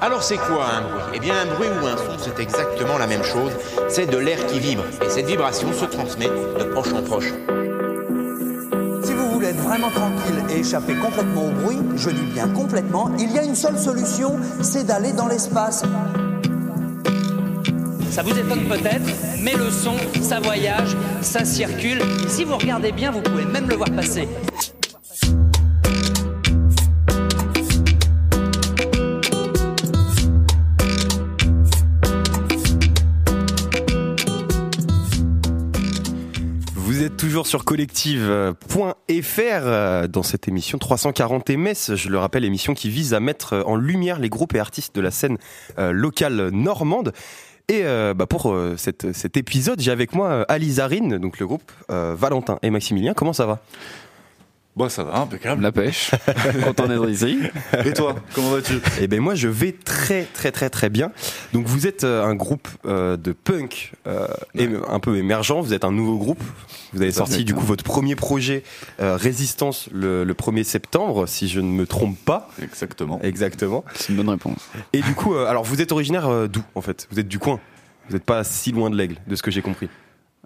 Alors c'est quoi un bruit? Eh bien un bruit ou un son, c'est exactement la même chose. C'est de l'air qui vibre. Et cette vibration se transmet de proche en proche. Si vous voulez être vraiment tranquille et échapper complètement au bruit, je dis bien complètement, il y a une seule solution, c'est d'aller dans l'espace. Ça vous étonne peut-être, mais le son, ça voyage, ça circule. Et si vous regardez bien, vous pouvez même le voir passer. Sur collective.fr euh, dans cette émission 340 MS, je le rappelle, émission qui vise à mettre en lumière les groupes et artistes de la scène euh, locale normande. Et euh, bah pour cet épisode, j'ai avec moi euh, Alizarine, donc le groupe Valentin et Maximilien. Comment ça va? Bah ça va, impeccable. La pêche. Content d'être ici. Et toi, comment vas-tu? Eh ben moi je vais très très très très bien. Donc vous êtes euh, un groupe euh, de punk euh, un peu émergent, vous êtes un nouveau groupe. Vous avez sorti du coup votre premier projet euh, Résistance le, le 1er septembre si je ne me trompe pas. Exactement. Exactement. C'est une bonne réponse. Et du coup euh, alors vous êtes originaire euh, d'où en fait? Vous êtes du coin. Vous n'êtes pas si loin de l'aigle de ce que j'ai compris.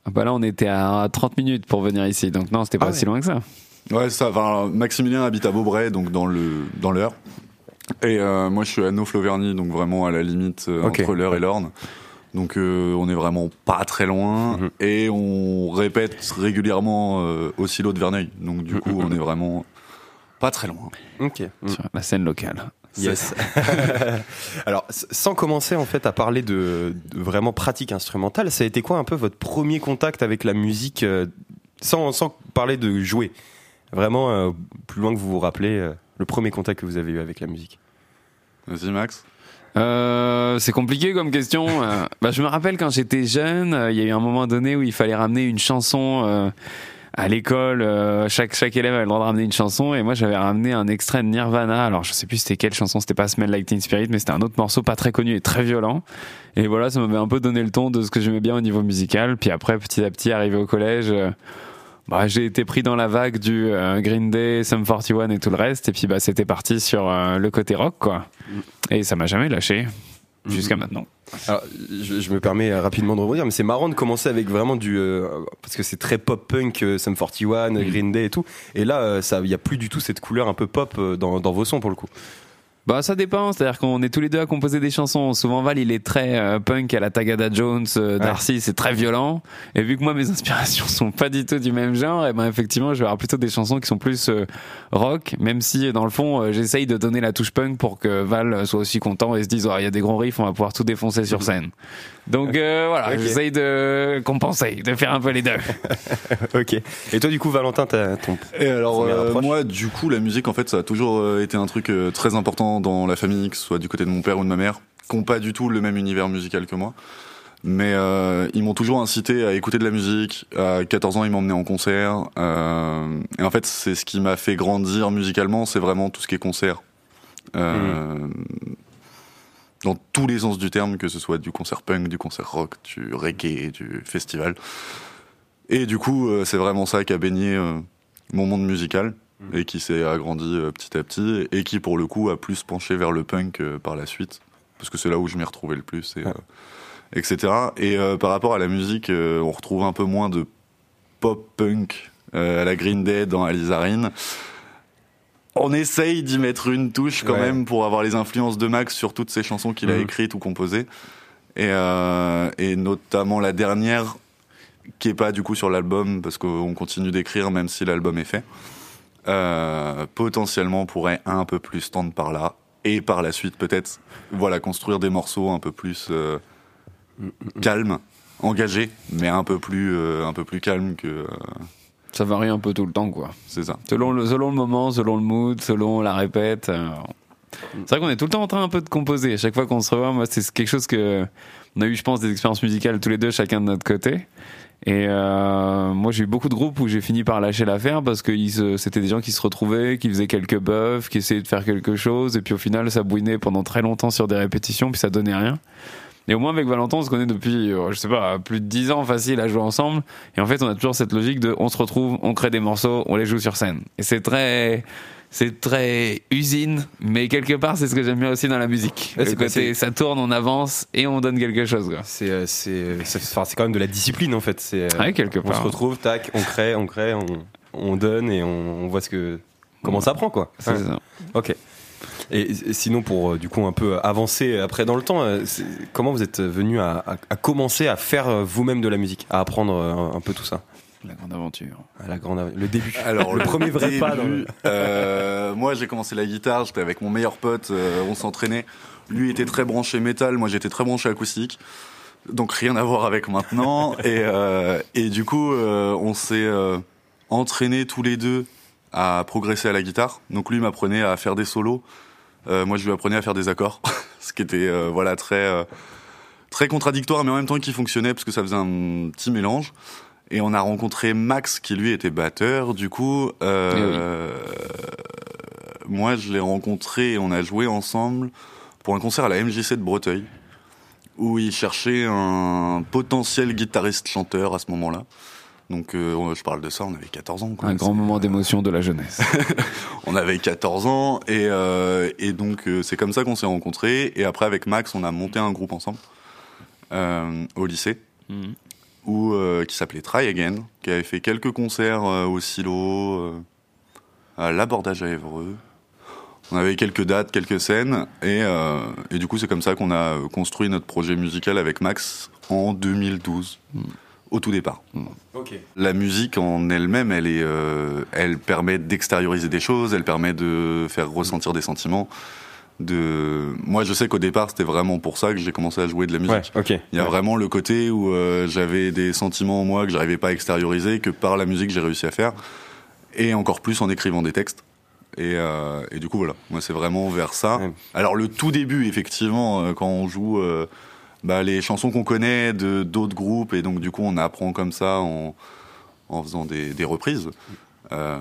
Ah bah là, on était à 30 minutes pour venir ici, donc non, c'était pas Ah ouais. si loin que ça. Ouais, ça. Enfin, Maximilien habite à Beaubray, donc dans le dans l'Eure. Et euh, moi, je suis à Naufle-Auvergne, donc vraiment à la limite euh, entre l'Eure et l'Orne. Donc euh, on est vraiment pas très loin Mhm. et on répète régulièrement euh, au silo de Verneuil. Donc du coup, on est vraiment pas très loin. Ok. Sur la scène locale. Yes. Alors, sans commencer en fait à parler de, de vraiment pratique instrumentale, ça a été quoi un peu votre premier contact avec la musique, euh, sans, sans parler de jouer, vraiment euh, plus loin que vous vous rappelez, euh, le premier contact que vous avez eu avec la musique. Vas-y, Max. Euh, c'est compliqué comme question. Euh, bah, je me rappelle quand j'étais jeune, euh, il y a eu un moment donné où il fallait ramener une chanson à l'école. chaque chaque élève avait le droit de ramener une chanson et moi j'avais ramené un extrait de Nirvana. Alors je sais plus c'était quelle chanson, c'était pas Smell Like Teen Spirit, mais c'était un autre morceau pas très connu et très violent. Et voilà, ça m'avait un peu donné le ton de ce que j'aimais bien au niveau musical. Puis après, petit à petit, arrivé au collège. Bah, j'ai été pris dans la vague du euh, Green Day, Sum 41 et tout le reste. Et puis bah, c'était parti sur euh, le côté rock, quoi. Et ça m'a jamais lâché jusqu'à maintenant. Alors, je, je me permets euh, rapidement de rebondir, mais c'est marrant de commencer avec vraiment du euh, parce que c'est très pop punk, euh, Sum 41, Green Day et tout. Et là, euh, ça, il y a plus du tout cette couleur un peu pop euh, dans, dans vos sons pour le coup. Bah ça dépend, c'est-à-dire qu'on est tous les deux à composer des chansons. Souvent Val il est très euh, punk à la Tagada Jones, euh, Darcy c'est très violent. Et vu que moi mes inspirations sont pas du tout du même genre, et ben effectivement je vais avoir plutôt des chansons qui sont plus euh, rock, même si dans le fond j'essaye de donner la touche punk pour que Val soit aussi content et se dise oh, il y a des gros riffs, on va pouvoir tout défoncer sur scène. Donc euh, voilà, Ok. j'essaye de compenser, de faire un peu les deux. ok. Et toi, du coup, Valentin, t'as ton Et alors euh, moi du coup la musique en fait ça a toujours euh, été un truc très important dans la famille que ce soit du côté de mon père ou de ma mère qui ont pas du tout le même univers musical que moi mais euh, ils m'ont toujours incité à écouter de la musique à 14 ans ils m'emmenaient en concert euh, et en fait c'est ce qui m'a fait grandir musicalement c'est vraiment tout ce qui est concert euh, dans tous les sens du terme que ce soit du concert punk du concert rock du reggae du festival. Et du coup euh, c'est vraiment ça qui a baigné euh, mon monde musical et qui s'est agrandi euh, petit à petit et qui pour le coup a plus penché vers le punk euh, par la suite parce que c'est là où je m'y retrouvais le plus et, euh, etc et euh, par rapport à la musique euh, on retrouve un peu moins de pop punk euh, à la Green Day dans Alizarine on essaye d'y mettre une touche quand Ouais. même pour avoir les influences de Max sur toutes ces chansons qu'il a Mhm. écrites ou composées et, euh, et notamment la dernière qui est pas du coup sur l'album parce qu'on continue d'écrire même si l'album est fait. Euh, potentiellement pourrait un peu plus tendre par là et par la suite peut-être voilà construire des morceaux un peu plus euh, calmes, engagés, mais un peu plus euh, un peu plus calmes que Ça varie un peu tout le temps quoi. c'est ça. Selon le, selon le moment, selon le mood, selon la répète. euh, C'est vrai qu'on est tout le temps en train un peu de composer. À chaque fois qu'on se revoit, moi, c'est quelque chose que on a eu, je pense, des expériences musicales tous les deux, chacun de notre côté. Et euh, moi, j'ai eu beaucoup de groupes où j'ai fini par lâcher l'affaire parce que c'était des gens qui se retrouvaient, qui faisaient quelques buffs, qui essayaient de faire quelque chose, et puis au final, ça bouinait pendant très longtemps sur des répétitions, puis ça donnait rien. Et au moins avec Valentin, on se connaît depuis, euh, je sais pas, plus de 10 ans facile à jouer ensemble. Et en fait, on a toujours cette logique de, on se retrouve, on crée des morceaux, on les joue sur scène. Et c'est très, c'est très usine, mais quelque part, c'est ce que j'aime bien aussi dans la musique. Ouais, côté, ça tourne, on avance et on donne quelque chose. C'est euh, c'est quand même de la discipline en fait. C'est euh, Ouais, quelque on part. se retrouve, tac, on crée, on crée, on, on donne et on, on voit ce que comment ça prend quoi. C'est ça. Ok. Et, et sinon pour euh, du coup un peu avancer après dans le temps, euh, comment vous êtes venu à, à- à commencer à faire euh, vous-même de la musique, à apprendre un, un peu tout ça, La grande aventure. à la grande av- le début. Alors le premier vrai pas. dans le- début, euh, moi j'ai commencé la guitare, j'étais avec mon meilleur pote, euh, on s'entraînait. Lui était très branché métal, moi j'étais très branché acoustique. Donc rien à voir avec maintenant. et, euh, et du coup, euh, on s'est euh, entraînés tous les deux à progresser à la guitare. Donc lui m'apprenait à faire des solos, Euh, moi je lui apprenais à faire des accords, ce qui était euh, voilà très euh, très contradictoire, mais en même temps qui fonctionnait parce que ça faisait un petit mélange. Et on a rencontré Max qui lui était batteur. Du coup, euh, moi je l'ai rencontré et on a joué ensemble pour un concert à la MJC de Breteuil où il cherchait un potentiel guitariste chanteur à ce moment-là. Donc euh, je parle de ça, on avait 14 ans. Quoi. Un grand moment d'émotion de la jeunesse. On avait 14 ans et, euh, et donc euh, c'est comme ça qu'on s'est rencontrés. Et après avec Max, on a monté un groupe ensemble euh, au lycée Mhm. où, euh, qui s'appelait Try Again, qui avait fait quelques concerts euh, au silo, euh, à l'abordage à Évreux. On avait quelques dates, quelques scènes, et, euh, et du coup c'est comme ça qu'on a construit notre projet musical avec Max en 2012, au tout départ. Ok. La musique en elle-même, elle est, euh, elle permet d'extérioriser des choses, elle permet de faire ressentir des sentiments. De, moi, je sais qu'au départ, c'était vraiment pour ça que j'ai commencé à jouer de la musique. Ouais. Il y a Ouais. vraiment le côté où euh, j'avais des sentiments en moi que j'arrivais pas à extérioriser, que par la musique j'ai réussi à faire, et encore plus en écrivant des textes. Et, euh, et du coup voilà, moi c'est vraiment vers ça. Ouais. Alors le tout début, effectivement, quand on joue bah, les chansons qu'on connaît de d'autres groupes, et donc du coup on apprend comme ça en, en faisant des, des reprises. Euh,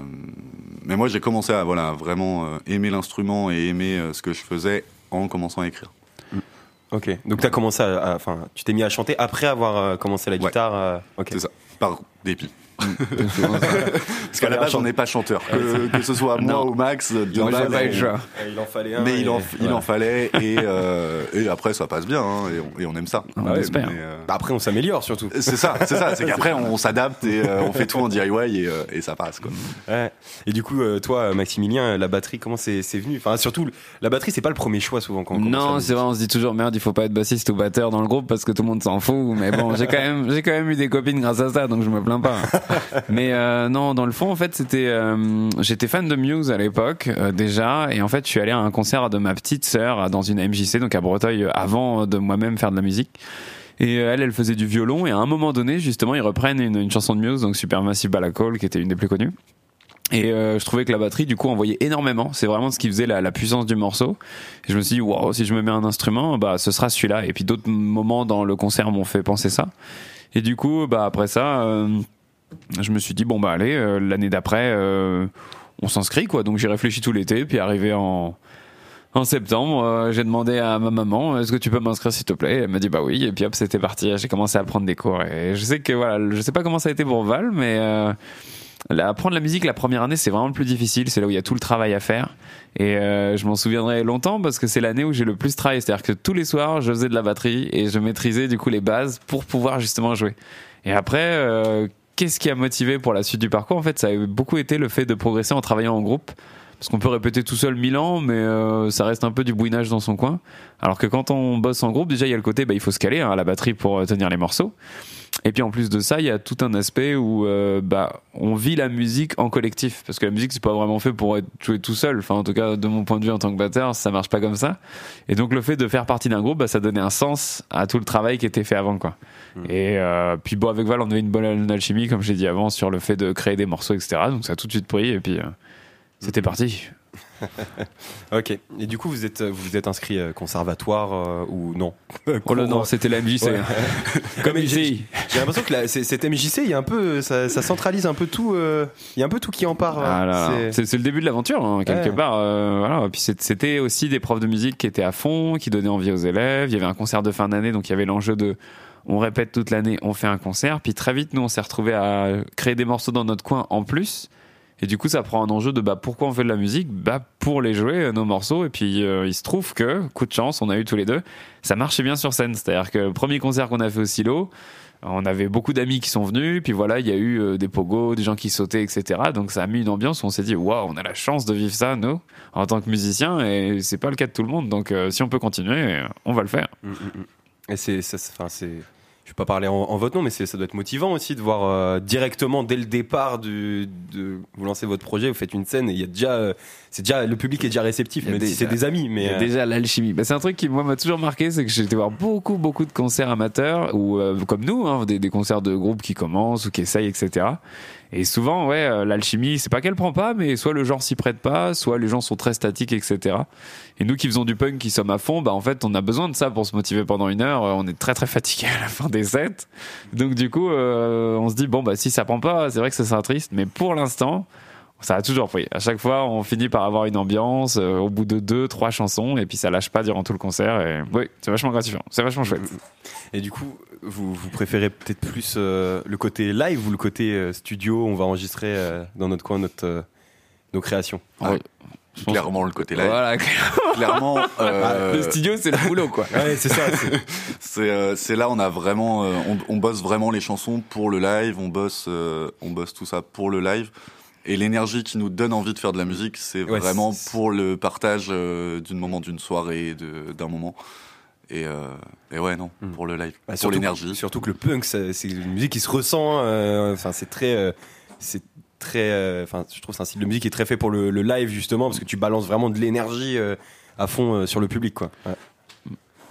mais moi j'ai commencé à voilà vraiment euh, aimer l'instrument et aimer euh, ce que je faisais en commençant à écrire. Ok. Donc t'as commencé à, à- enfin, tu t'es mis à chanter après avoir commencé la Ouais. guitare. ok. C'est ça, par dépit. Parce qu'à la base, on n'est pas chanteur. Que, que ce soit moi Non. ou Max, de Moi, base, on-. Il en fallait un. mais il en, il en fallait et, euh, et après ça passe bien hein, et, on, et on aime ça. On Mais, espère. euh, Bah, après on s'améliore surtout. c'est ça, c'est ça, c'est qu'après on s'adapte et euh, on fait tout en DIY et, euh, et ça passe quoi. Ouais. Et du coup, toi, Maximilien, la batterie, comment c'est c'est venu? Enfin, surtout, la batterie, c'est pas le premier choix souvent quand on Non, c'est vrai, on se dit toujours merde, il faut pas être bassiste ou batteur dans le groupe parce que tout le monde s'en fout. Mais bon, j'ai quand même, j'ai quand même eu des copines grâce à ça, donc je me plains pas. Mais euh, non, dans le fond, en fait, c'était, euh, j'étais fan de Muse à l'époque euh, déjà, et en fait, je suis allé à un concert de ma petite sœur dans une MJC, donc à Breteuil, avant de moi-même faire de la musique. Et elle, elle faisait du violon, et à un moment donné, justement, ils reprennent une, une chanson de Muse, donc Supermassive Black Hole, qui était une des plus connues. Et euh, je trouvais que la batterie, du coup, envoyait énormément. C'est vraiment ce qui faisait la, la puissance du morceau. Et je me suis dit, waouh, si je me mets un instrument, bah, ce sera celui-là. Et puis d'autres moments dans le concert m'ont fait penser ça. Et du coup, bah, après ça, euh, je me suis dit, bon, bah, allez, euh, l'année d'après, euh, on s'inscrit, quoi. Donc j'ai réfléchi tout l'été, puis arrivé en, en septembre, j'ai demandé à ma maman, est-ce que tu peux m'inscrire s'il te plaît? Elle m'a dit, bah oui. Et puis hop, c'était parti. J'ai commencé à prendre des cours. Et je sais que, voilà, je sais pas comment ça a été pour Val, mais, apprendre la musique la première année, c'est vraiment le plus difficile. C'est là où il y a tout le travail à faire. Et euh, je m'en souviendrai longtemps parce que c'est l'année où j'ai le plus travaillé. C'est-à-dire que tous les soirs, je faisais de la batterie et je maîtrisais du coup les bases pour pouvoir justement jouer. Et après, euh, qu'est-ce qui a motivé pour la suite du parcours? En fait, ça a beaucoup été le fait de progresser en travaillant en groupe. Parce qu'on peut répéter tout seul mille ans, mais euh, ça reste un peu du bouinage dans son coin. Alors que quand on bosse en groupe, déjà il y a le côté, bah, il faut se caler hein, à la batterie pour tenir les morceaux. Et puis en plus de ça, il y a tout un aspect où euh, bah, on vit la musique en collectif. Parce que la musique, c'est pas vraiment fait pour être joué tout seul. Enfin, en tout cas, de mon point de vue en tant que batteur, ça marche pas comme ça. Et donc le fait de faire partie d'un groupe, bah, ça donnait un sens à tout le travail qui était fait avant. Quoi. Et euh, puis bon, avec Val, on avait une bonne alchimie, comme j'ai dit avant, sur le fait de créer des morceaux, etc. Donc ça a tout de suite pris. Et puis euh, c'était parti. Ok. Et du coup, vous êtes, vous vous êtes inscrit euh, conservatoire euh, ou non? Oh là, non, c'était la MJC. Ouais. Comme ici. J'ai l'impression que la- cette MJC, il y a un peu, ça, ça centralise un peu tout. euh, Il y a un peu tout qui en part. euh, Ah c'est- le début de l'aventure, hein, quelque Ouais. part. euh, voilà. Puis c'était aussi des profs de musique qui étaient à fond, qui donnaient envie aux élèves. Il y avait un concert de fin d'année, donc il y avait l'enjeu de on répète toute l'année, on fait un concert. Puis très vite, nous, on s'est retrouvés à créer des morceaux dans notre coin en plus. Et du coup, ça prend un enjeu de bah, pourquoi on fait de la musique? Bah, Pour les jouer, euh, nos morceaux. Et puis, euh, il se trouve que, coup de chance, on a eu tous les deux, ça marchait bien sur scène. C'est-à-dire que le premier concert qu'on a fait au silo, on avait beaucoup d'amis qui sont venus, puis voilà, il y a eu euh, des pogos, des gens qui sautaient, etc. Donc ça a mis une ambiance où on s'est dit, waouh, on a la chance de vivre ça, nous, en tant que musiciens, et c'est pas le cas de tout le monde. Donc si on peut continuer, on va le faire. Mm, mm, mm. Et c'est, je vais pas parler en, en votre nom, mais ça doit être motivant aussi de voir euh, directement dès le départ du, de vous lancez votre projet, vous faites une scène et il y a déjà, euh, c'est déjà le public est déjà réceptif, même si c'est des amis, mais y a euh, déjà l'alchimie. Bah, c'est un truc qui moi m'a toujours marqué, c'est que j'ai été voir beaucoup beaucoup de concerts amateurs ou euh, comme nous, hein, des, des concerts de groupes qui commencent ou qui essayent, etc. Et souvent, ouais, euh, l'alchimie, c'est pas qu'elle prend pas, mais soit le genre s'y prête pas, soit les gens sont très statiques, etc. Et nous qui faisons du punk, qui sommes à fond, bah en fait, on a besoin de ça pour se motiver pendant une heure. Euh, On est très très fatigué à la fin des sets. Donc du coup, euh, on se dit bon bah si ça prend pas, c'est vrai que ça sera triste, mais pour l'instant. Ça a toujours pris. À chaque fois, on finit par avoir une ambiance euh, au bout de deux, trois chansons, et puis ça lâche pas durant tout le concert. Et oui, c'est vachement gratifiant. C'est vachement chouette. et du coup, vous, vous préférez peut-être plus euh, le côté live ou le côté euh, studio, on va enregistrer euh, dans notre coin notre euh, nos créations? Ah, pense- Clairement, le côté live. Voilà. Clairement, euh, Le studio, c'est le boulot, quoi. Ouais, c'est ça. c'est- euh, là on a vraiment euh, on, on bosse vraiment les chansons pour le live on bosse euh, on bosse tout ça pour le live et l'énergie qui nous donne envie de faire de la musique c'est Ouais, vraiment pour le partage euh, d'un moment d'une soirée d'un moment et, euh, et ouais non Mm. pour le live Bah, pour l'énergie Surtout que le punk, c'est une musique qui se ressent. euh, Enfin, c'est très, c'est très. Enfin, je trouve que c'est un style de musique qui est très fait pour le, le live justement parce que tu balances vraiment de l'énergie à fond sur le public, quoi. Ouais.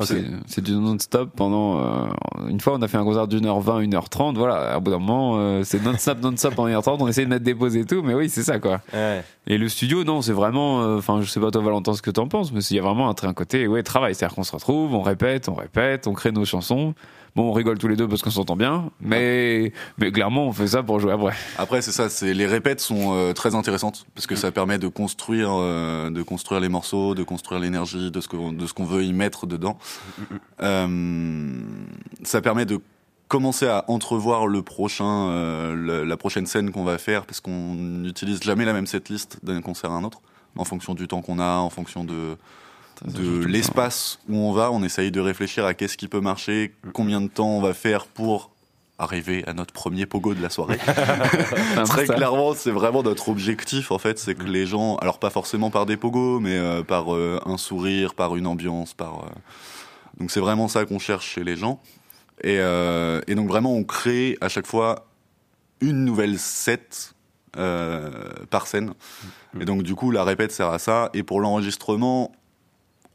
Ok. C'est- C'est du non-stop pendant. euh, une fois, on a fait un concert d'une heure vingt, une heure trente. Voilà, au bout d'un moment, euh, c'est non-stop, non-stop pendant une heure trente. On essaie de mettre des pauses et tout, mais oui, c'est ça, quoi. Ouais. Et le studio, non, c'est vraiment. euh, Enfin, je sais pas toi, Valentin, ce que t'en penses, mais il y a vraiment un, un côté, ouais, travail. C'est-à-dire qu'on se retrouve, on répète, on répète, on crée nos chansons. Bon, on rigole tous les deux parce qu'on s'entend bien, mais, mais clairement, on fait ça pour jouer après. après c'est ça c'est les répètes sont euh, très intéressantes parce que ça permet de construire euh, de construire les morceaux de construire l'énergie de ce qu'on de ce qu'on veut y mettre dedans. Euh, ça permet de commencer à entrevoir le prochain, le- la prochaine scène qu'on va faire, parce qu'on n'utilise jamais la même setlist d'un concert à un autre, en fonction du temps qu'on a, en fonction de, de l'espace où on va. On essaye de réfléchir à qu'est-ce qui peut marcher, combien de temps on va faire pour arriver à notre premier pogo de la soirée. Très clairement, c'est vraiment notre objectif en fait, c'est que les gens, alors pas forcément par des pogos, mais euh, par euh, un sourire, par une ambiance, par. euh, Donc c'est vraiment ça qu'on cherche chez les gens. Et, et donc vraiment, on crée à chaque fois une nouvelle set par scène. Et donc du coup, la répète sert à ça. Et pour l'enregistrement,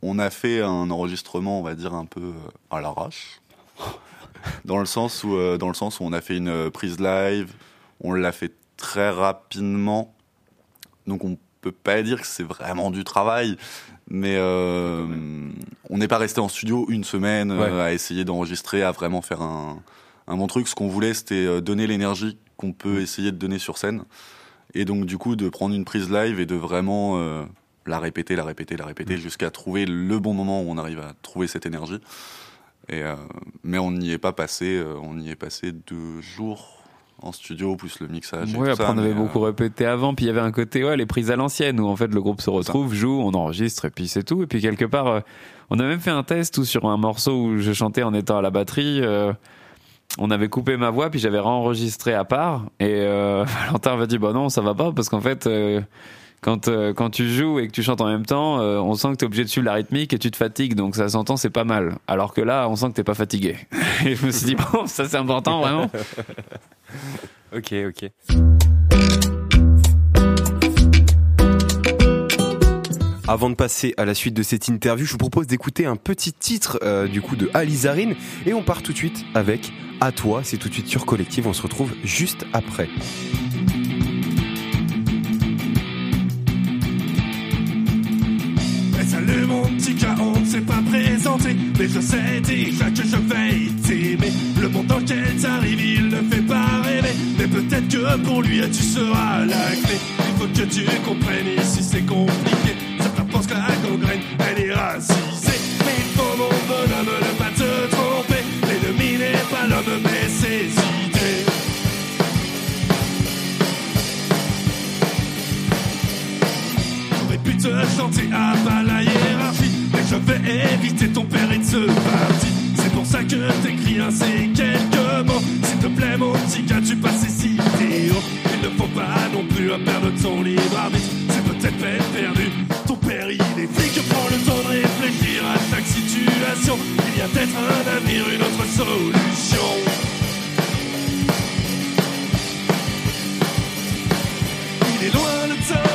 on a fait un enregistrement, on va dire un peu euh, à l'arrache. Dans le sens où, euh, dans le sens où on a fait une euh, prise live, on l'a fait très rapidement, donc on peut pas dire que c'est vraiment du travail, mais euh, on n'est pas resté en studio une semaine euh, à essayer d'enregistrer, à vraiment faire un, un bon truc. Ce qu'on voulait, c'était donner l'énergie qu'on peut essayer de donner sur scène, et donc du coup de prendre une prise live et de vraiment euh, la répéter, la répéter, la répéter, jusqu'à trouver le bon moment où on arrive à trouver cette énergie. Et euh, mais on n'y est pas passé, euh, on y est passé deux jours en studio plus le mixage. Oui, après ça, on avait mais, euh, beaucoup répété avant, puis il y avait un côté, ouais, les prises à l'ancienne, où en fait le groupe se retrouve, joue, on enregistre, et puis c'est tout. Et puis quelque part, on a même fait un test où sur un morceau où je chantais en étant à la batterie, on avait coupé ma voix, puis j'avais réenregistré à part, et euh, Valentin m'a dit, bah non, ça va pas, parce qu'en fait... euh, quand, euh, quand tu joues et que tu chantes en même temps, euh, on sent que tu es obligé de suivre la rythmique et tu te fatigues, donc ça s'entend, c'est pas mal. Alors que là, on sent que t'es pas fatigué. Et je me suis dit, bon, ça c'est important vraiment. Ok, ok. Avant de passer à la suite de cette interview, je vous propose d'écouter un petit titre euh, du coup de Alizarine et on part tout de suite avec À toi, c'est tout de suite sur Collective, on se retrouve juste après. Gars, on ne s'est pas présenté. Mais je sais déjà que je vais t'aimer. Le monde dans lequel t'arrives, il ne fait pas rêver. Mais peut-être que pour lui, tu seras la clé. Il faut que tu comprennes ici, c'est compliqué. Certains pensent que la gangrène, elle est racisée. Mais il faut, mon bonhomme, ne pas te tromper. L'ennemi n'est pas l'homme, mais ses idées. J'aurais pu te chanter à bas éviter ton père et de ce parti. C'est pour ça que t'écris un ces quelques mots. S'il te plaît, mon petit gars, tu passes ici, Théo. Il ne faut pas non plus perdre ton libre arbitre. C'est peut-être peine perdue. Ton père, il est flic, prends le temps de réfléchir à chaque situation. Il y a peut-être un avenir, une autre solution. Il est loin le temps,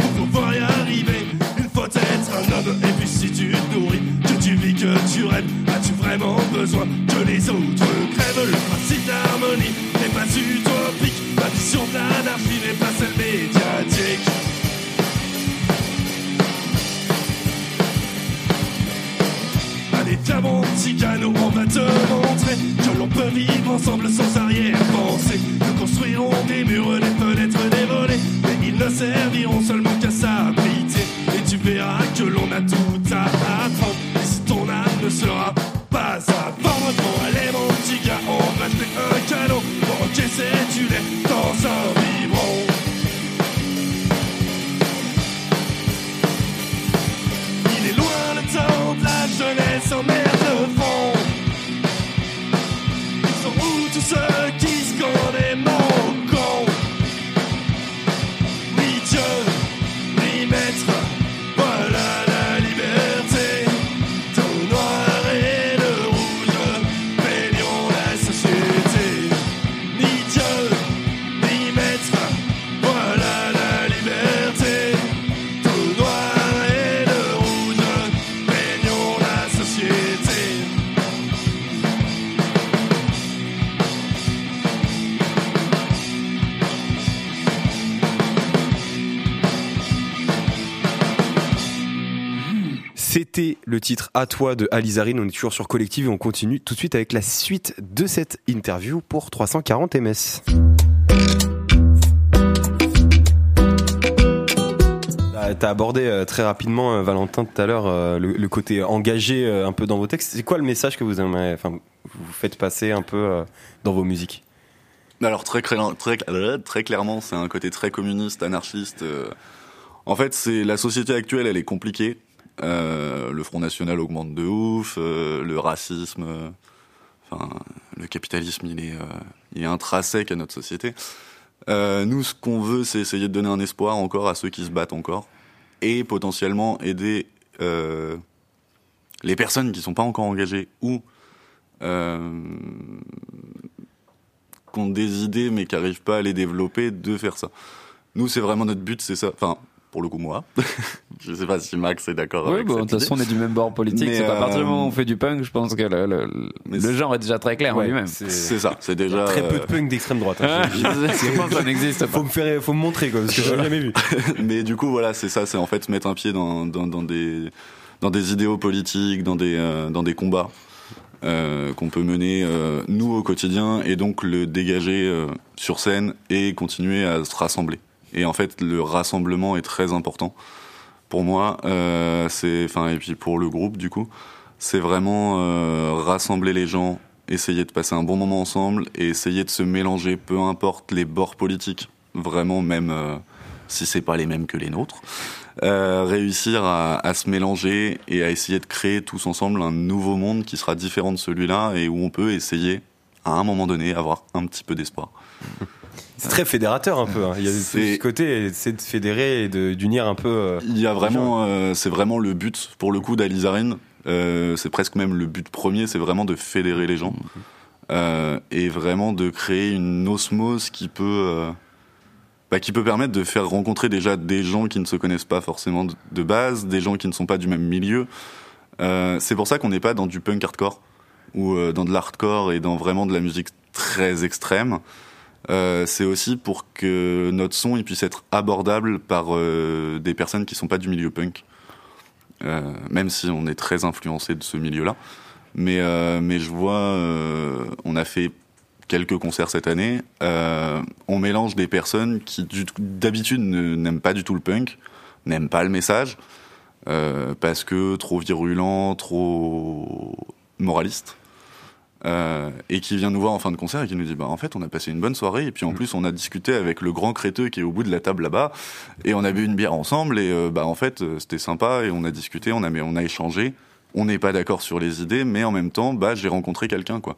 un homme, et puis si tu te nourris, que tu vis, que tu rêves, as-tu vraiment besoin que les autres crèvent? Le principe d'harmonie n'est pas utopique, ma vision de n'est pas celle médiatique. Allez, mon petit canot, on va te montrer que l'on peut vivre ensemble sans arrière-pensée. Nous construirons des murs, des fenêtres, des volets, mais ils ne serviront seulement qu'à s'abriter. Tu verras que l'on a tout à apprendre. Et si ton âme ne sera pas à vendre, bon, allez mon petit gars, on va acheter un canot pour encaisser du lait dans un le titre À toi de Alizarine. On est toujours sur Collective et on continue tout de suite avec la suite de cette interview pour 340 MS. T'as- T'as abordé euh, très rapidement, euh, Valentin, tout à l'heure, euh, le, le côté engagé un peu dans vos textes. C'est quoi le message que vous aimez, enfin, vous faites passer un peu dans vos musiques? Alors très, très, très clairement, c'est un côté très communiste, anarchiste. En fait, c'est la société actuelle, elle est compliquée. Euh, le Front National augmente de ouf, euh, le racisme, euh, le capitalisme, il est, il est intrinsèque à notre société. Nous, ce qu'on veut, c'est essayer de donner un espoir encore à ceux qui se battent encore, et potentiellement aider les personnes qui sont pas encore engagées ou qui ont des idées mais qui n'arrivent pas à les développer, de faire ça. Nous, c'est vraiment notre but, c'est ça. Enfin, pour le coup, moi. je sais pas si Max est d'accord Oui, avec bon, de cette toute façon, on est du même bord politique. C'est à partir du euh, moment où on fait du punk, je pense que le, genre est déjà très clair en Ouais, lui-même. c'est- ça, c'est déjà... Très peu euh, de punk d'extrême droite. Ah, hein. je pense que ça n'existe faut pas. me faire, faut me montrer quoi, parce que j'ai jamais vu. mais du coup, voilà, c'est ça, c'est en fait mettre un pied dans, dans, dans des, dans des idéaux politiques, dans des, euh, dans des combats euh, qu'on peut mener, euh, nous, au quotidien, et donc le dégager euh, sur scène et continuer à se rassembler. Et en fait, le rassemblement est très important. Pour moi, euh, c'est, enfin, et puis pour le groupe, du coup, c'est vraiment euh, rassembler les gens, essayer de passer un bon moment ensemble et essayer de se mélanger, peu importe les bords politiques, vraiment même euh, si c'est pas les mêmes que les nôtres, euh, réussir à, à se mélanger et à essayer de créer tous ensemble un nouveau monde qui sera différent de celui-là et où on peut essayer à un moment donné avoir un petit peu d'espoir. C'est très fédérateur un peu. hein. Il y a ce côté, c'est de fédérer et d'unir un peu. euh, Il y a vraiment, euh, c'est vraiment le but pour le coup d'Alizarine. Euh, c'est presque même le but premier, c'est vraiment de fédérer les gens et vraiment de créer une osmose qui peut, bah, qui peut permettre de faire rencontrer déjà des gens qui ne se connaissent pas forcément de, base, des gens qui ne sont pas du même milieu. C'est pour ça qu'on n'est pas dans du punk hardcore ou dans de l'hardcore et dans vraiment de la musique très extrême. Euh, c'est aussi pour que notre son puisse être abordable par euh, des personnes qui sont pas du milieu punk, Euh, même si on est très influencé de ce milieu-là. Mais mais je vois, on a fait quelques concerts cette année. on mélange des personnes qui d'habitude n'aiment pas du tout le punk, n'aiment pas le message parce que trop virulent, trop moraliste. Euh, et qui vient nous voir en fin de concert et qui nous dit bah en fait on a passé une bonne soirée. Et puis en plus on a discuté avec le grand créteux qui est au bout de la table là-bas. Et on a bu une bière ensemble. Et euh, bah en fait euh, c'était sympa. Et on a discuté on a mais on a échangé. On n'est pas d'accord sur les idées mais en même temps bah j'ai rencontré quelqu'un quoi.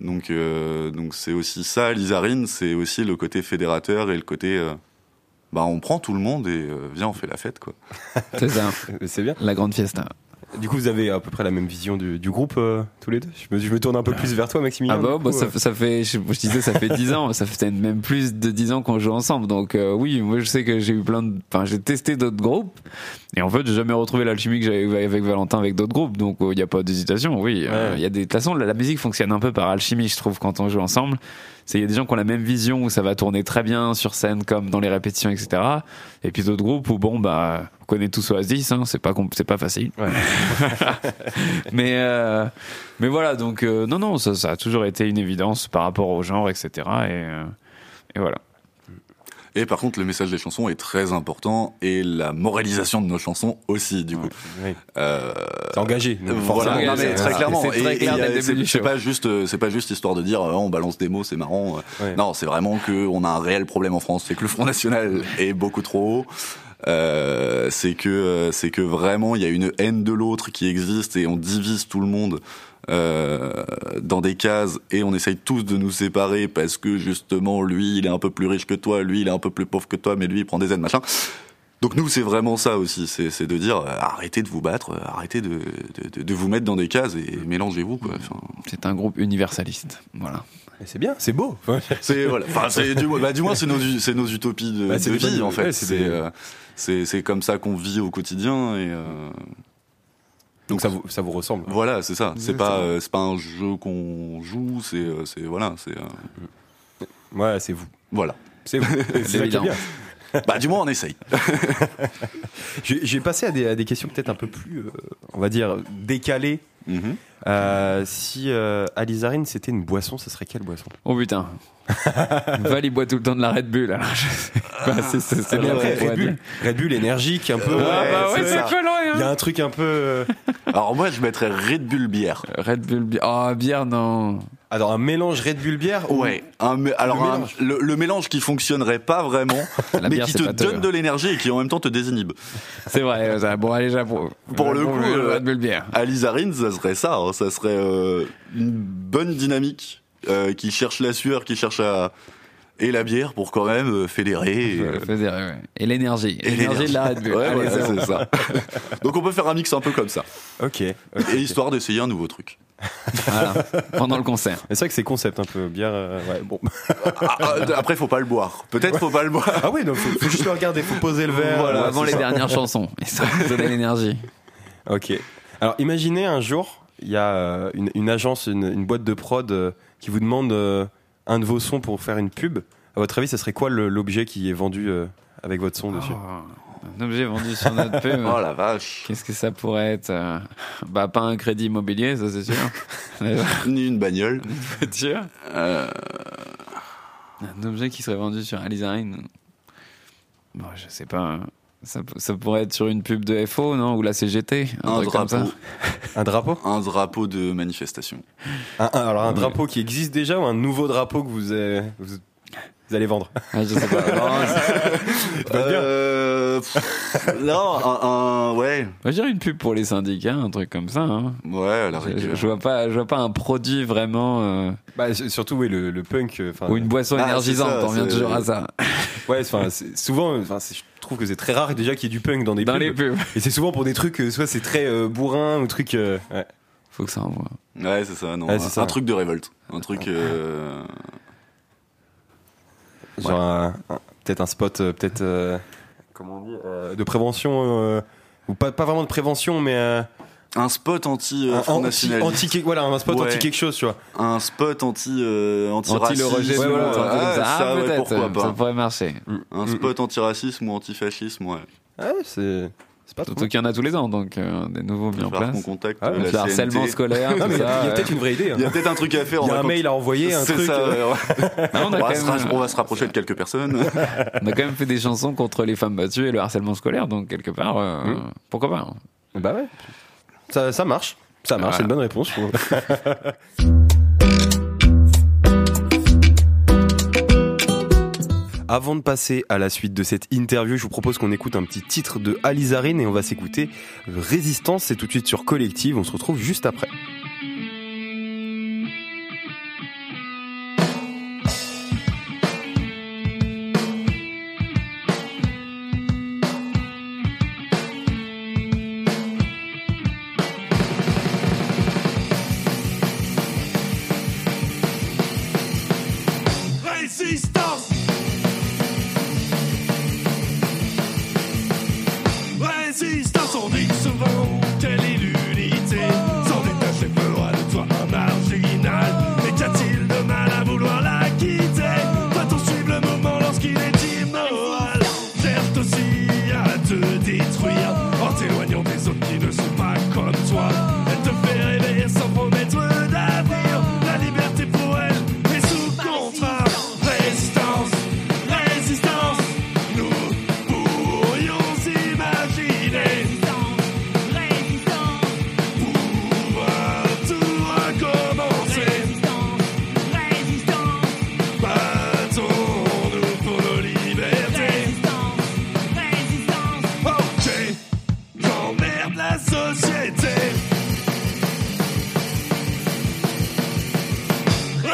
Donc euh, donc c'est aussi ça Lizarine. C'est aussi le côté fédérateur et le côté euh, bah on prend tout le monde et euh, viens on fait la fête quoi. C'est ça, C'est bien. la grande fiesta. Du coup, vous avez à peu près la même vision du, du groupe euh, tous les deux. Je me, je me tourne un peu plus vers toi, Maximilien. Ah bah, bah, ça, euh. ça fait, je, je disais, ça fait 10 ans, ça fait même plus de 10 ans qu'on joue ensemble. Donc euh, oui, moi je sais que j'ai eu plein de, enfin j'ai testé d'autres groupes et en fait j'ai jamais retrouvé l'alchimie que j'avais avec Valentin avec d'autres groupes. Donc il n'y a pas d'hésitation. Oui, euh, il y a des, de toute façon la, la musique fonctionne un peu par alchimie, je trouve, quand on joue ensemble. C'est il y a des gens qui ont la même vision où ça va tourner très bien sur scène comme dans les répétitions, etc. Et puis d'autres groupes où bon bah on connaît tous Oasis, hein, c'est pas c'est pas facile. Ouais. mais euh, mais voilà donc euh, non non ça, ça a toujours été une évidence par rapport au genre etc et, euh, et voilà et par contre le message des chansons est très important et la moralisation de nos chansons aussi du coup Oui. Euh, C'est engagé. voilà, forcément, non, mais très clairement. c'est clair euh, pas juste, euh, c'est pas juste histoire de dire euh, on balance des mots, c'est marrant. Ouais. Non, c'est vraiment que on a un réel problème en France, c'est que le Front National est beaucoup trop haut. Euh, c'est que euh, c'est que vraiment il y a une haine de l'autre qui existe et on divise tout le monde euh, dans des cases et on essaye tous de nous séparer parce que justement lui il est un peu plus riche que toi, lui il est un peu plus pauvre que toi, mais lui il prend des aides machin. Donc nous c'est vraiment ça aussi, c'est de dire euh, arrêtez de vous battre, euh, arrêtez de, de, de- de vous mettre dans des cases et mélangez-vous quoi. Enfin, c'est un groupe universaliste voilà C'est bien, c'est beau. C'est voilà, enfin c'est du, bah, du moins c'est nos c'est nos utopies de, Bah, de vie en fait. ouais, c'est euh, comme ça qu'on vit au quotidien et euh, donc ça vous, ça vous ressemble. voilà c'est ça. C'est pas euh, c'est pas un jeu qu'on joue, c'est euh, c'est voilà c'est euh, Ouais, c'est vous. voilà. C'est vous. C'est ça qui est évident. bien. Bah du moins on essaye. Je je vais passer à des, à des questions peut-être un peu plus, euh, on va dire, décalées. Mhm. Euh, si euh, Alizarine c'était une boisson, ce serait quelle boisson? Oh putain Val il boit tout le temps de la Red Bull alors je sais pas c'est c'est- c'est bien Bull. Red Bull énergique, un peu. ah bah ouais c'est c'est ça. collant Il y a hein. un truc un peu. euh, Alors moi je mettrais Red Bull bière. Red Bull bière oh bière non Alors un mélange Red Bull bière. ou- Ouais, un alors Le un- mélange. le, le mélange qui fonctionnerait pas vraiment, La mais bière, qui te donne hein. de l'énergie et qui en même temps te désinhibe. c'est vrai euh, ça- bon allez j'avoue Pour le Bon, coup, euh, Red Bull bière Alizarine, ça serait ça, hein, ça serait euh, une bonne dynamique euh, qui cherche la sueur, qui cherche à et la bière pour quand même euh, fédérer. Et, Ouais, euh, faisait- ouais. et l'énergie et l'énergie de la Red Bull Ouais, Allez, voilà, c'est ça. Donc on peut faire un mix un peu comme ça, Ok. et histoire d'essayer un nouveau truc. Voilà. pendant le concert C'est vrai que c'est concept un peu bière. euh, ouais, bon. Ah, ah, après, faut pas le boire. Peut-être faut pas le boire. Ah oui, donc faut, faut juste le regarder, faut poser le verre. Voilà, euh, avant les ça. dernières chansons et ça vous donne l'énergie Ok. Alors imaginez un jour, il y a euh, une, une agence, une, une boîte de prod euh, qui vous demande euh, un de vos sons pour faire une pub. À votre avis, ça serait quoi l'objet qui est vendu euh, avec votre son dessus Oh, un objet vendu sur notre pub. Oh la vache. Qu'est-ce que ça pourrait être euh, Bah, pas un crédit immobilier, ça c'est sûr. Ni une bagnole. c'est sûr. Euh, Un objet qui serait vendu sur Alizarine. Bon, je sais pas. Ça, ça pourrait être sur une pub de FO, non Ou la CGT Un, un truc comme ça. drapeau. Un drapeau? Un drapeau de manifestation. Un- un- Alors un Oui. drapeau qui existe déjà ou un nouveau drapeau que vous, vous, vous allez vendre? Ah, je sais pas. Non. Euh, pff, non, un, un- ouais, Moi, je dirais une pub pour les syndicats, un truc comme ça. hein. ouais, la Je, je- vois pas, je vois pas un produit vraiment euh, Bah, surtout, oui, le, le punk. euh, ou une boisson Ah, énergisante. ça, on revient c'est- toujours à ça. Ouais, souvent, je trouve que c'est très rare déjà qu'il y ait du punk dans des Dans pubs. les pubs, Et c'est souvent pour des trucs, euh, soit c'est très euh, bourrin ou truc. euh, ouais. faut que ça envoie. Ouais, c'est ça, non. Ouais, un, c'est ça. un truc de révolte. Un truc. euh, Genre peut-être un spot, peut-être euh, comment on dit, euh, de prévention euh, ou pas, pas vraiment de prévention, mais euh, Un spot anti un euh, Front anti, anti- voilà, un spot Ouais. anti quelque chose, tu vois. Un spot anti euh, anti Anti le rejet racisme. l'autre, voilà. un comme ça. Ah, Ah, ouais, pourquoi ça pas. pourrait marcher. Un Mm, spot anti-racisme ou antifascisme, ouais. Ouais, c'est c'est pas trop. Surtout qu'il y en a tous les ans, donc euh, des nouveaux mis en place. qu'on contacte Ah, euh, le Le harcèlement scolaire, Non, tout mais il y a, ça, il y a ouais. peut-être une vraie idée. hein. Il y a peut-être un truc à faire. Il y on a un mail à envoyer, un C'est truc. ça, euh, ouais, ouais. On, va se même, ra- on va se rapprocher de quelques personnes. on a quand même fait des chansons contre les femmes battues et le harcèlement scolaire, donc quelque part, euh, pourquoi pas hein. Bah ouais. Ça, ça marche. Ça marche, c'est une bonne réponse. Avant de passer à la suite de cette interview, je vous propose qu'on écoute un petit titre de Alizarine et on va s'écouter Résistance. C'est tout de suite sur Collective. On se retrouve juste après.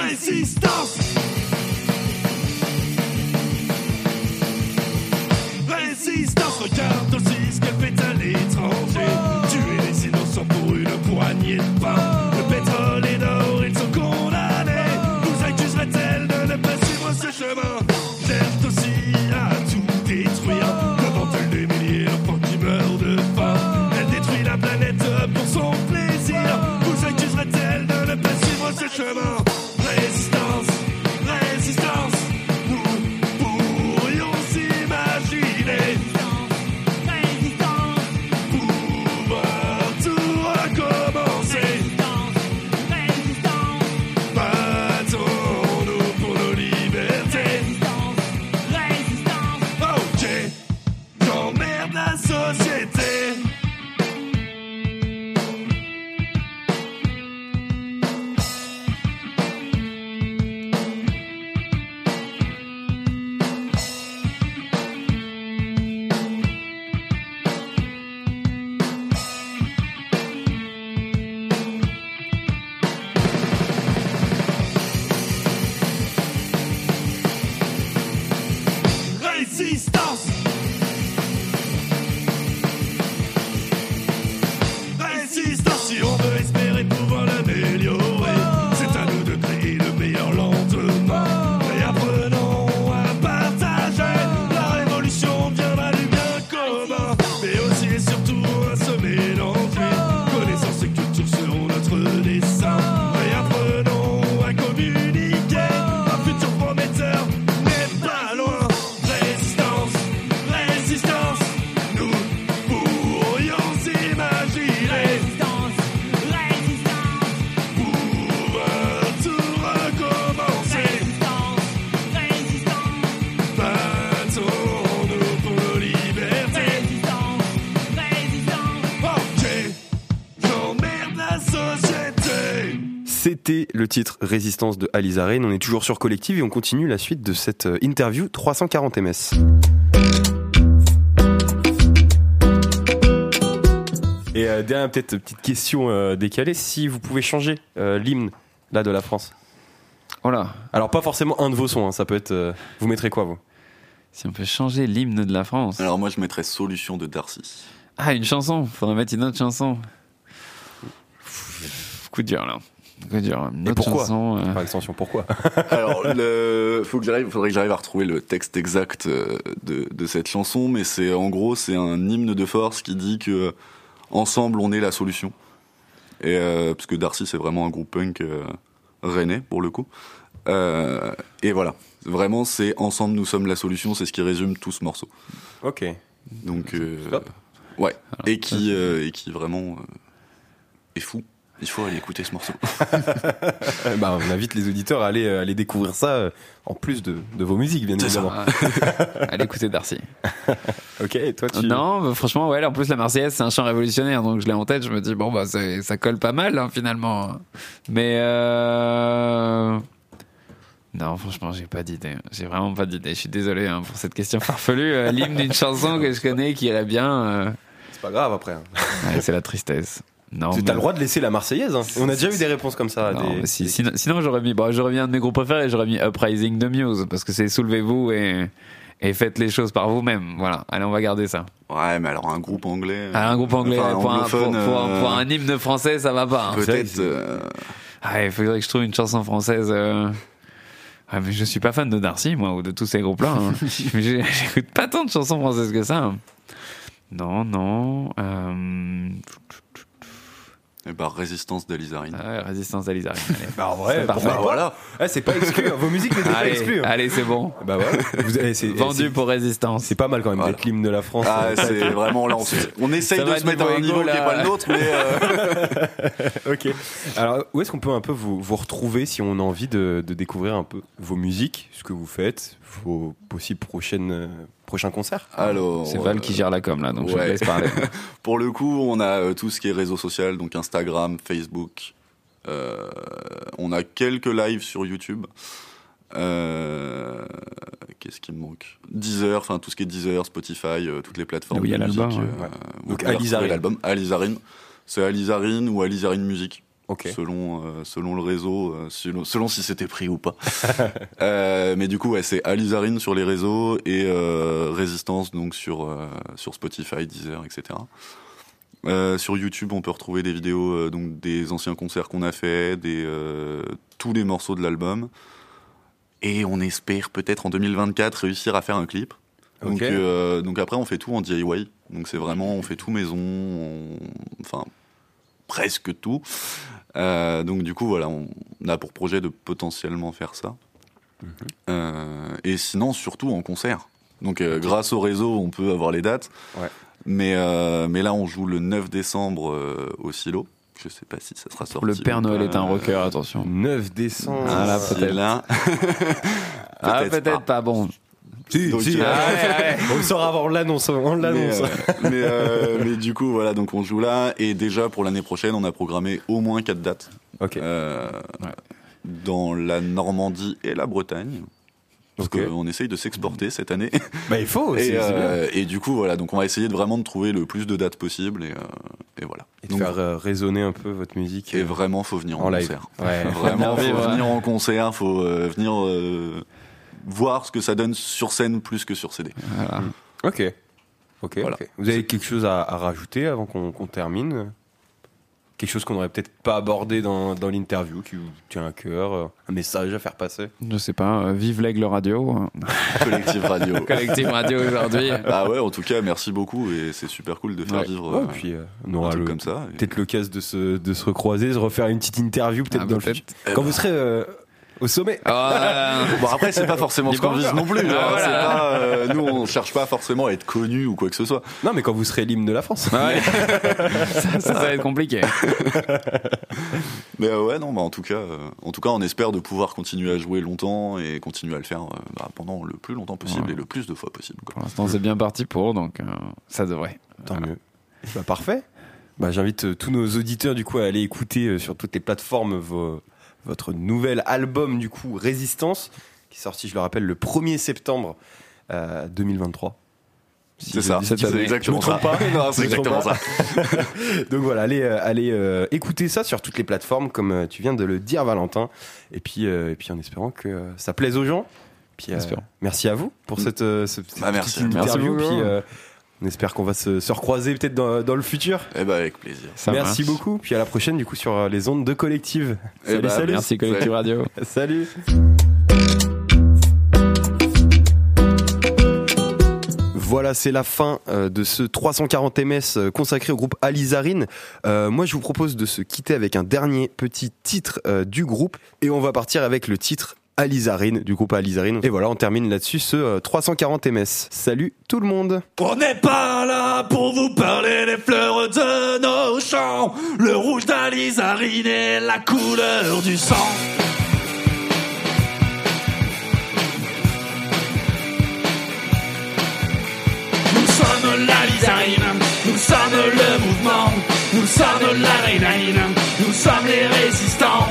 Résistance. Résistance, regarde aussi ce qu'elle fait à l'étranger. Tuer les innocents pour une poignée de pain. Titre Résistance de Alizarine. On est toujours sur Collective et on continue la suite de cette euh, interview 340 ms. Et euh, dernière peut-être petite question euh, décalée, si vous pouvez changer euh, l'hymne là de la France. Voilà. Alors pas forcément un de vos sons, hein, ça peut être. euh, vous mettrez quoi vous? Si on peut changer l'hymne de la France. Alors moi je mettrais Solution de Darcy. Ah, une chanson. Faudrait mettre une autre chanson. Coup dur là. Autre pourquoi chanson, euh, Par extension, pourquoi? Alors, le, faut que j'arrive, faudrait que j'arrive à retrouver le texte exact euh, de, de cette chanson, mais c'est en gros c'est un hymne de force qui dit que ensemble on est la solution. Et euh, parce que Darcy c'est vraiment un groupe punk euh, rennais pour le coup. Euh, et voilà, vraiment c'est ensemble nous sommes la solution, c'est ce qui résume tout ce morceau. Ok. Donc euh, Top. ouais, et qui euh, et qui vraiment euh, est fou. Il faut aller écouter ce morceau. Bah, on invite les auditeurs à aller, euh, aller découvrir ça euh, en plus de, de vos musiques, bien évidemment. Allez écouter Darcy. Ok, et toi tu. Non, bah, franchement, ouais. En plus, la Marseillaise, c'est un chant révolutionnaire, donc je l'ai en tête. Je me dis bon, bah, ça colle pas mal hein, finalement. Mais euh... non, franchement, j'ai pas d'idée. J'ai vraiment pas d'idée. Je suis désolé hein, pour cette question farfelue. Euh, L'hymne d'une chanson que je connais qui irait bien, euh, C'est pas grave après. hein. ouais, c'est la tristesse. Non, Tu mais- as le droit de laisser la Marseillaise. hein. On a déjà eu des réponses comme ça. à Non, des- mais si- des- sinon, sinon, j'aurais mis, bon, j'aurais mis un de mes groupes préférés, j'aurais mis Uprising de Muse, parce que c'est soulevez-vous et, et faites les choses par vous-même. Voilà. Allez, on va garder ça. Ouais, mais alors un groupe anglais. Ah, un groupe anglais, enfin, pour, un, pour, anglophone, pour un- euh, pour un hymne français, ça va pas. hein. Peut-être. Euh, Ah, il faudrait que je trouve une chanson française. euh. Ah, mais je suis pas fan de Darcy, moi, ou de tous ces groupes-là. hein. J'écoute pas tant de chansons françaises que ça. hein. Non, non. euh, Eh ben, Résistance d'Alizarine. ah ouais, Résistance d'Alizari. Allez. Bah, voilà. Ah, c'est pas exclu. hein. Vos musiques n'étaient pas Allez, exclues. hein. allez, c'est bon. Bah voilà. Vous avez- c'est- Vendu c'est- pour Résistance. C'est pas mal quand même Voilà. d'être l'hymne de la France. Ah, Euh, c'est vraiment là, on, on essaye Ça de se mettre à un niveau qui n'est pas le nôtre, mais euh, ok. Alors, où est-ce qu'on peut un peu vous, vous retrouver si on a envie de, de découvrir un peu vos musiques, ce que vous faites, vos possibles prochaines, euh, prochains concerts alors. C'est Val euh, qui gère la com, là, donc je ouais. te laisse parler. Pour le coup, on a euh, tout ce qui est réseau social, donc Instagram, Facebook. Euh, on a quelques lives sur YouTube. Euh, Qu'est-ce qui me manque? Deezer, enfin tout ce qui est Deezer, Spotify, euh, toutes les plateformes. Oui, il y a l'album, ouais. euh, Donc, Alizarine. l'album Alizarine. C'est Alizarine ou Alizarine Musique. Ok. selon euh, selon le réseau, euh, selon, selon si c'était pris ou pas. Euh, mais du coup, ouais, c'est Alizarine sur les réseaux et Résistance donc sur sur Spotify, Deezer, etc. Sur YouTube, on peut retrouver des vidéos donc des anciens concerts qu'on a fait, des tous les morceaux de l'album. Et on espère peut-être en 2024 réussir à faire un clip. Donc, donc après, on fait tout en DIY. Donc c'est vraiment, on fait tout maison, on- enfin presque tout. Euh, donc du coup, voilà, on a pour projet de potentiellement faire ça. Mhm. Euh, et sinon, surtout en concert. Donc euh, grâce au réseau, on peut avoir les dates. Ouais. Mais, euh, mais là, on joue le 9 décembre euh, au Silo. Je sais pas si ça sera sorti. Le Père Noël est un rocker, attention. 9 décembre. Ah, là, peut-être. là. Ah, Peut-être peut-être pas. bon. Si, Donc, si, euh, ah, On le saura avant, on l'annonce. On l'annonce. Mais, euh, mais, euh, mais du coup, voilà, donc on joue là. Et déjà, pour l'année prochaine, on a programmé au moins quatre dates. Ok. Euh, Ouais. Dans la Normandie et la Bretagne. Parce Ok. qu'on essaye de s'exporter cette année. Bah, il faut. c'est- Et, c'est bien. euh, et du coup, voilà, donc on va essayer de vraiment de trouver le plus de dates possible. Et, euh, et voilà. Et de Donc, faire euh, résonner un peu votre musique. et euh, vraiment, faut venir en, en live. concert. Ouais. Vraiment, Venir faut venir en concert, faut euh, venir euh, voir ce que ça donne sur scène plus que sur CD. Voilà. Ok. Ok. Voilà. ok. Vous avez quelque chose à, à rajouter avant qu'on termine? Quelque chose qu'on n'aurait peut-être pas abordé dans, dans l'interview qui vous tient à cœur euh, Un message à faire passer? Je sais pas, euh, vive l'aigle radio. Collective Radio. Collective radio aujourd'hui. Ah ouais, en tout cas, merci beaucoup et c'est super cool de faire Ouais. vivre Ouais, euh, puis euh, on un aura le- comme ça. Et- peut-être l'occasion de se, de se recroiser, de refaire une petite interview peut-être Ah, dans le futur. Quand vous serez euh, au sommet. Ah, Bon après c'est pas forcément ce qu'on vise non plus. Ah, voilà. C'est pas, euh, nous on cherche pas forcément à être connu ou quoi que ce soit. Non, mais quand vous serez l'hymne de la France. ouais. ça, ça, ça va être compliqué. Mais euh, ouais non, bah, en tout cas, euh, en tout cas on espère de pouvoir continuer à jouer longtemps et continuer à le faire euh, bah, pendant le plus longtemps possible Ouais. et le plus de fois possible. quoi. Pour l'instant, c'est bien parti pour, donc euh, ça devrait. Tant mieux. Bah, parfait. Bah, J'invite euh, tous nos auditeurs du coup à aller écouter euh, sur toutes les plateformes vos- votre nouvel album du coup Résistance qui est sorti, je le rappelle, le 1er septembre euh, 2023. Si C'est ça, c'est exactement ça. pas non, c'est me exactement ça. Donc voilà, allez, euh, allez euh, écouter ça sur toutes les plateformes, comme euh, tu viens de le dire, Valentin. Et puis, euh, et puis en espérant que euh, ça plaise aux gens. Puis, euh, merci à vous pour cette, euh, ce- cette Bah, merci. petite Merci interview. beaucoup. Puis, euh, on espère qu'on va se, se recroiser peut-être dans, dans le futur. Eh ben, avec plaisir. Ça merci marche. beaucoup. Puis à la prochaine, du coup, sur euh, les ondes de collective. Eh Salut, bah, salut. Merci Collective Radio. Salut. Voilà, c'est la fin euh, de ce 340 ms euh, consacré au groupe Alizarine. Euh, moi, je vous propose de se quitter avec un dernier petit titre euh, du groupe et on va partir avec le titre Alizarine du groupe Alizarine. Et voilà, on termine là-dessus ce euh, 340 ms. Salut tout le monde. On n'est pas là pour vous parler des fleurs de nos champs. Le rouge d'Alizarine est la couleur du sang. Nous sommes l'Alizarine, nous sommes le mouvement, nous sommes l'adrénaline, nous sommes les résistants.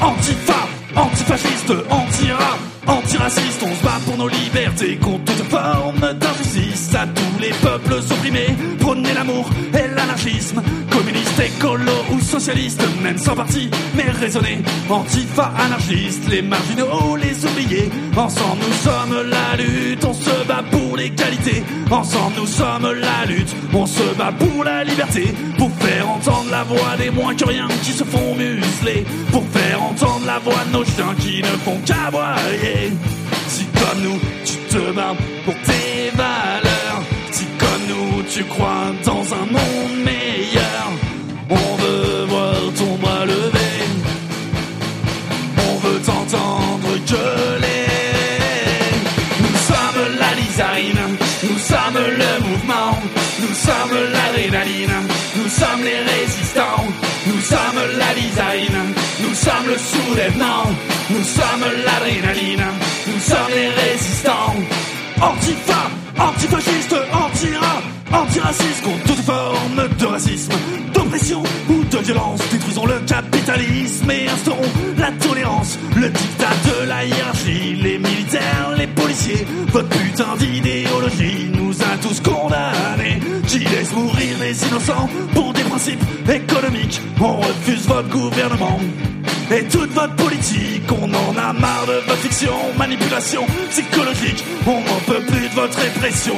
Antifa, antifasciste, anti-rap, antiraciste, on se bat pour nos libertés contre toute forme d'injustice. À tous les peuples opprimés, prônez l'amour et l'anarchisme. Communiste, écolo ou socialiste, même sans parti, mais raisonnez. Antifa, anarchiste, les marginaux, les oubliés. Ensemble nous sommes la lutte, on se bat pour l'égalité. Ensemble nous sommes la lutte, on se bat pour la liberté. Pour faire entendre la voix des moins que rien qui se font museler. Pour faire entendre la voix de nos qui ne font qu'aboyer. Si comme nous, tu te bats pour tes valeurs. Si comme nous, tu crois dans un monde meilleur. On veut voir ton bras levé. On veut t'entendre gueuler. Nous sommes la lizarine, nous sommes le mouvement, nous sommes l'adrénaline, nous sommes les résistants, nous sommes la lizarine, nous sommes le soulèvement, nous sommes l'adrénaline, nous sommes les résistants. Antifa, antifasciste, anti-rap, antiraciste contre toute forme de racisme, d'oppression ou de violence. Détruisons le capitalisme et instaurons la tolérance. Le dictat de la hiérarchie, les militaires, les policiers, votre putain d'idéologie nous a tous condamnés. Qui laisse mourir les innocents pour principes économiques. On refuse votre gouvernement. Et toute votre politique, on en a marre de votre fiction, manipulation psychologique. On n'en peut plus de votre répression,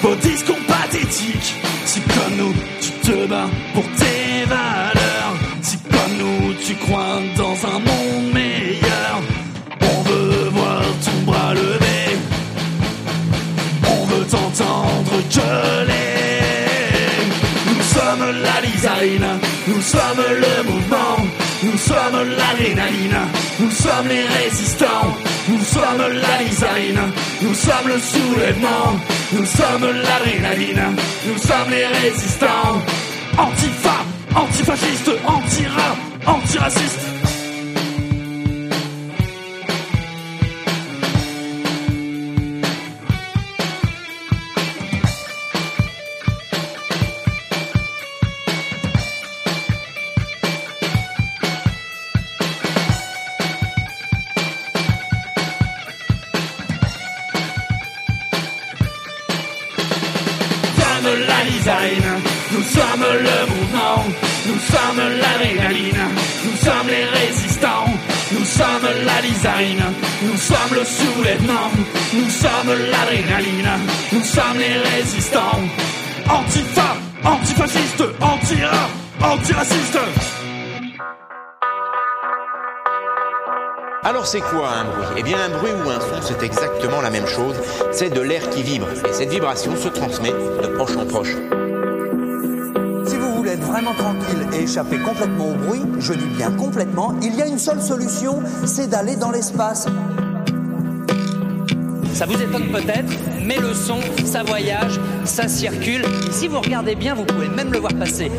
vos discours pathétiques. Si comme nous, tu te bats pour tes valeurs, si comme nous, tu crois dans un monde meilleur, on veut voir ton bras levé, on veut t'entendre gueuler. Nous sommes la lizarine, nous sommes le mouvement, nous sommes l'adrénaline, nous sommes les résistants, nous sommes la lizarine, nous sommes le soulèvement, nous sommes l'adrénaline, nous sommes les résistants. Antifa, antifasciste, anti-rap, antiraciste. Nous sommes le mouvement, nous sommes l'adrénaline, nous sommes les résistants, nous sommes la lizarine, nous sommes le soulèvement, nous sommes l'adrénaline, nous sommes les résistants. Antifa, antifasciste, anti-rap, antiraciste. Alors c'est quoi un bruit? Eh bien un bruit ou un son c'est exactement la même chose, c'est de l'air qui vibre et cette vibration se transmet de proche en proche. Si vous voulez être vraiment tranquille et échapper complètement au bruit, je dis bien complètement, il y a une seule solution, c'est d'aller dans l'espace. Ça vous étonne peut-être, mais le son, ça voyage, ça circule. Et si vous regardez bien, vous pouvez même le voir passer.